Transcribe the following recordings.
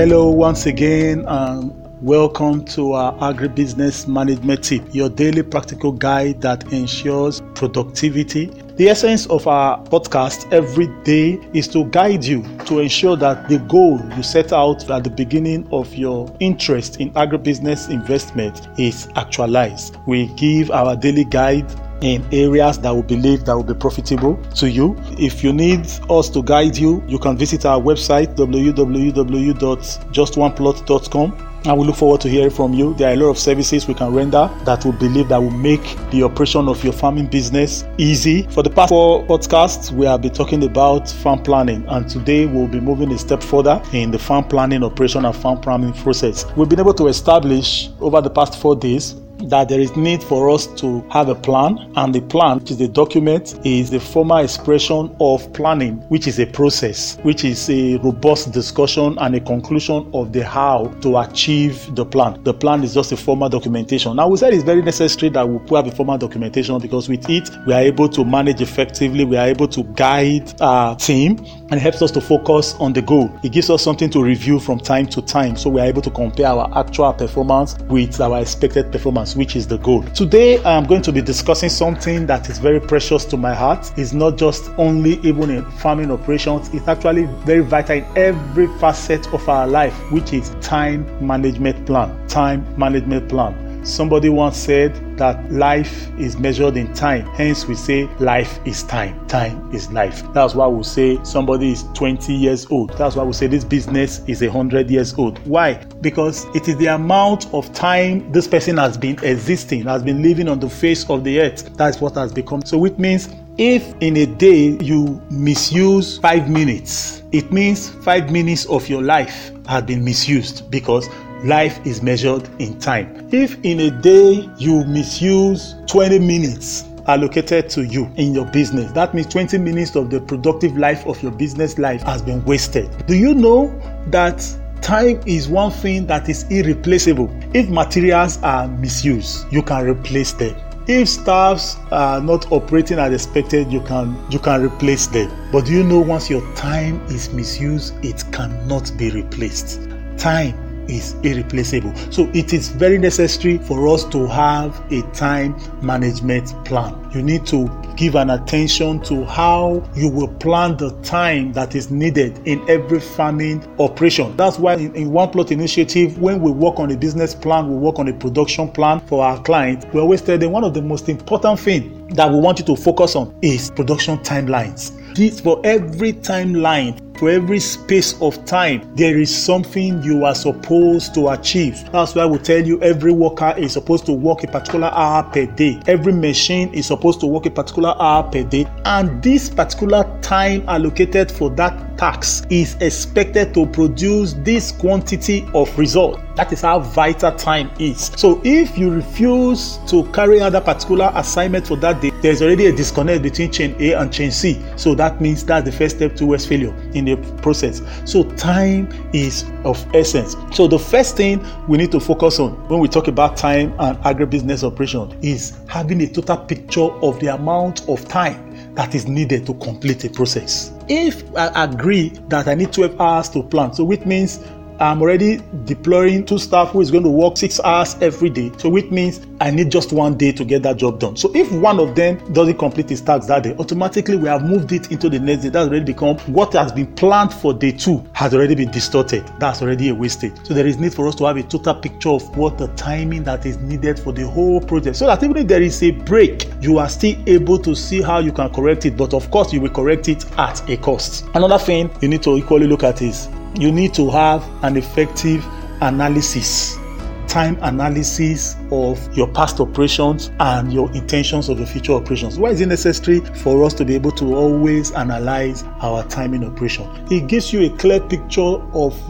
Hello, once again, and welcome to our agribusiness management tip, your daily practical guide that ensures productivity. The essence of our podcast every day is to guide you to ensure that the goal you set out at the beginning of your interest in agribusiness investment is actualized. We give our daily guide in areas that we believe that will be profitable to you. If you need us to guide you, you can visit our website www.justoneplot.com and we look forward to hearing from you. There are a lot of services we can render that we believe that will make the operation of your farming business easy. For the past four podcasts, we have been talking about farm planning, and today we'll be moving a step further in the farm planning operation and farm planning process. We've been able to establish over the past four days that there is need for us to have a plan and the plan which is the document is the formal expression of planning which is a process which is a robust discussion and a conclusion of the how to achieve the plan. The plan is just a formal documentation. Now we said it's very necessary that we have a formal documentation because with it we are able to manage effectively we are able to guide our team and helps us to focus on the goal. It gives us something to review from time to time so we are able to compare our actual performance with our expected performance which is the goal. Today, I am going to be discussing something that is very precious to my heart. It's not just only even in farming operations, it's actually very vital in every facet of our life, which is time management plan. Time management plan. Somebody once said that life is measured in time. Hence, we say life is time. Time is life. That's why we say somebody is 20 years old. That's why we say this business is 100 years old. Why? Because it is the amount of time this person has been existing, has been living on the face of the earth. That's what has become. So, it means if in a day you misuse five minutes, it means five minutes of your life have been misused because life is measured in time. If in a day you misuse 20 minutes allocated to you in your business, that means 20 minutes of the productive life of your business life has been wasted. Do you know that time is one thing that is irreplaceable? If materials are misused, you can replace them. If staffs are not operating as expected, you can you can replace them. But do you know once your time is misused, it cannot be replaced. Time is irreplaceable. So it is very necessary for us to have a time management plan. You need to give an attention to how you will plan the time that is needed in every farming operation. That's why in, in One Plot Initiative, when we work on a business plan, we work on a production plan for our clients, we always tell them one of the most important things that we want you to focus on is production timelines. This for every timeline for every space of time, there is something you are supposed to achieve. That's why we tell you every worker is supposed to work a particular hour per day. Every machine is supposed to work a particular hour per day. And this particular time allocated for that task is expected to produce this quantity of result. That is how vital time is. So if you refuse to carry out that particular assignment for that day, there's already a disconnect between chain A and chain C. So that means that's the first step towards failure in the process. So time is of essence. So the first thing we need to focus on when we talk about time and agribusiness operation is having a total picture of the amount of time that is needed to complete a process. If I agree that I need 12 hours to plan, so which means I'm already deploying two staff who is going to work six hours every day. So which means I need just one day to get that job done. So if one of them doesn't complete his task that day, automatically we have moved it into the next day. That's already become what has been planned for day two has already been distorted. That's already a wastage. So there is need for us to have a total picture of what the timing that is needed for the whole project. So that even if there is a break, you are still able to see how you can correct it. But of course, you will correct it at a cost. Another thing you need to equally look at is you need to have an effective analysis time analysis of your past operations and your intentions of the future operations. Why is it necessary for us to be able to always analyze our timing operation? It gives you a clear picture of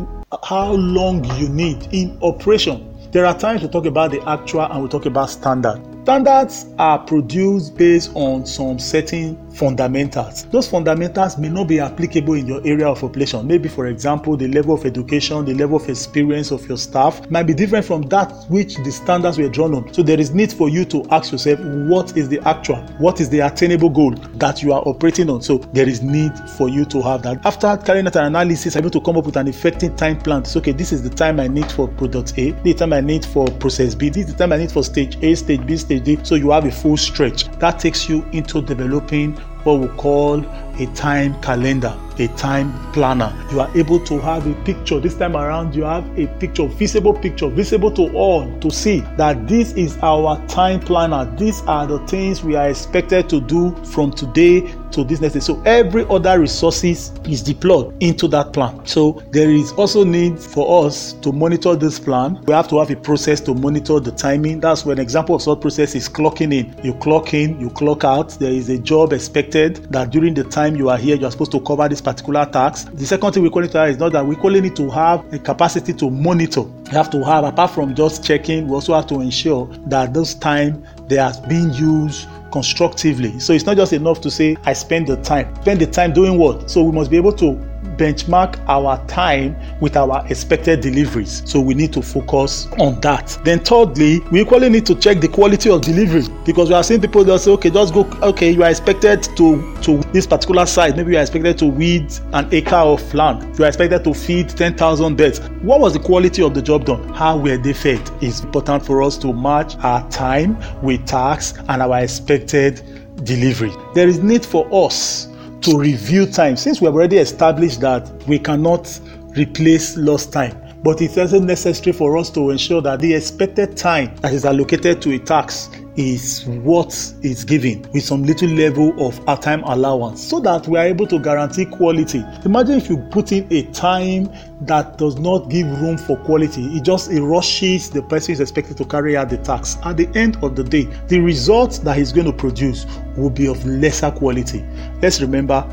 how long you need in operation. There are times we talk about the actual and we talk about standard. Standards are produced based on some certain fundamentals. Those fundamentals may not be applicable in your area of operation. Maybe, for example, the level of education, the level of experience of your staff might be different from that which the standards were drawn on. So there is need for you to ask yourself, what is the actual, what is the attainable goal that you are operating on? So there is need for you to have that. After carrying out an analysis, I'm able to come up with an effective time plan. So, okay, this is the time I need for product A, the time I need for process B, this is the time I need for stage A, stage B, stage D. So you have a full stretch. That takes you into developing what we call a time calendar, a time planner. You are able to have a picture. This time around, you have a picture, visible picture, visible to all to see that this is our time planner. These are the things we are expected to do from today to this next day. So every other resources is deployed into that plan. So there is also need for us to monitor this plan. We have to have a process to monitor the timing. That's when example of such process is clocking in. You clock in, you clock out. There is a job expected that during the time you are here, you are supposed to cover this particular task. The second thing we call it is not that we call it to have a capacity to monitor. We have to have, apart from just checking, we also have to ensure that this time they are being used constructively. So it's not just enough to say, I spend the time. Spend the time doing what? So we must be able to benchmark our time with our expected deliveries. So we need to focus on that. Then thirdly, we equally need to check the quality of delivery because we are seeing people that say, okay, just go, okay, you are expected to to this particular site. Maybe you are expected to weed an acre of land. You are expected to feed 10,000 birds. What was the quality of the job done? How were they fed? It's important for us to match our time with tasks and our expected delivery. There is need for us to review time. Since we have already established that we cannot replace lost time but it's also necessary for us to ensure that the expected time that is allocated to a task is what is given with some little level of a time allowance so that we are able to guarantee quality. Imagine if you put in a time that does not give room for quality, it just rushes the person is expected to carry out the task. At the end of the day, the result that he's going to produce will be of lesser quality. Let's remember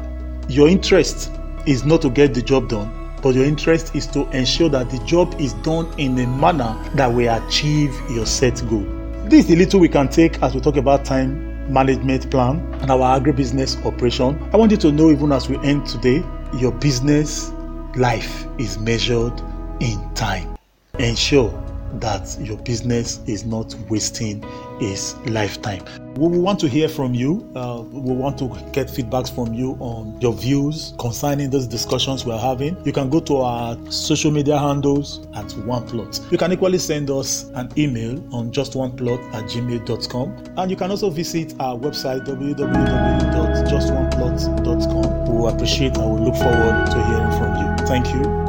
your interest is not to get the job done, but your interest is to ensure that the job is done in a manner that will achieve your set goal. This is the little we can take as we talk about time management plan and our agribusiness operation. I want you to know, even as we end today, your business life is measured in time. Ensure that your business is not wasting its lifetime. We want to hear from you. Uh, we want to get feedbacks from you on your views concerning those discussions we're having. You can go to our social media handles at OnePlot. You can equally send us an email on justoneplot at gmail.com. And you can also visit our website www.justoneplot.com. We appreciate and we look forward to hearing from you. Thank you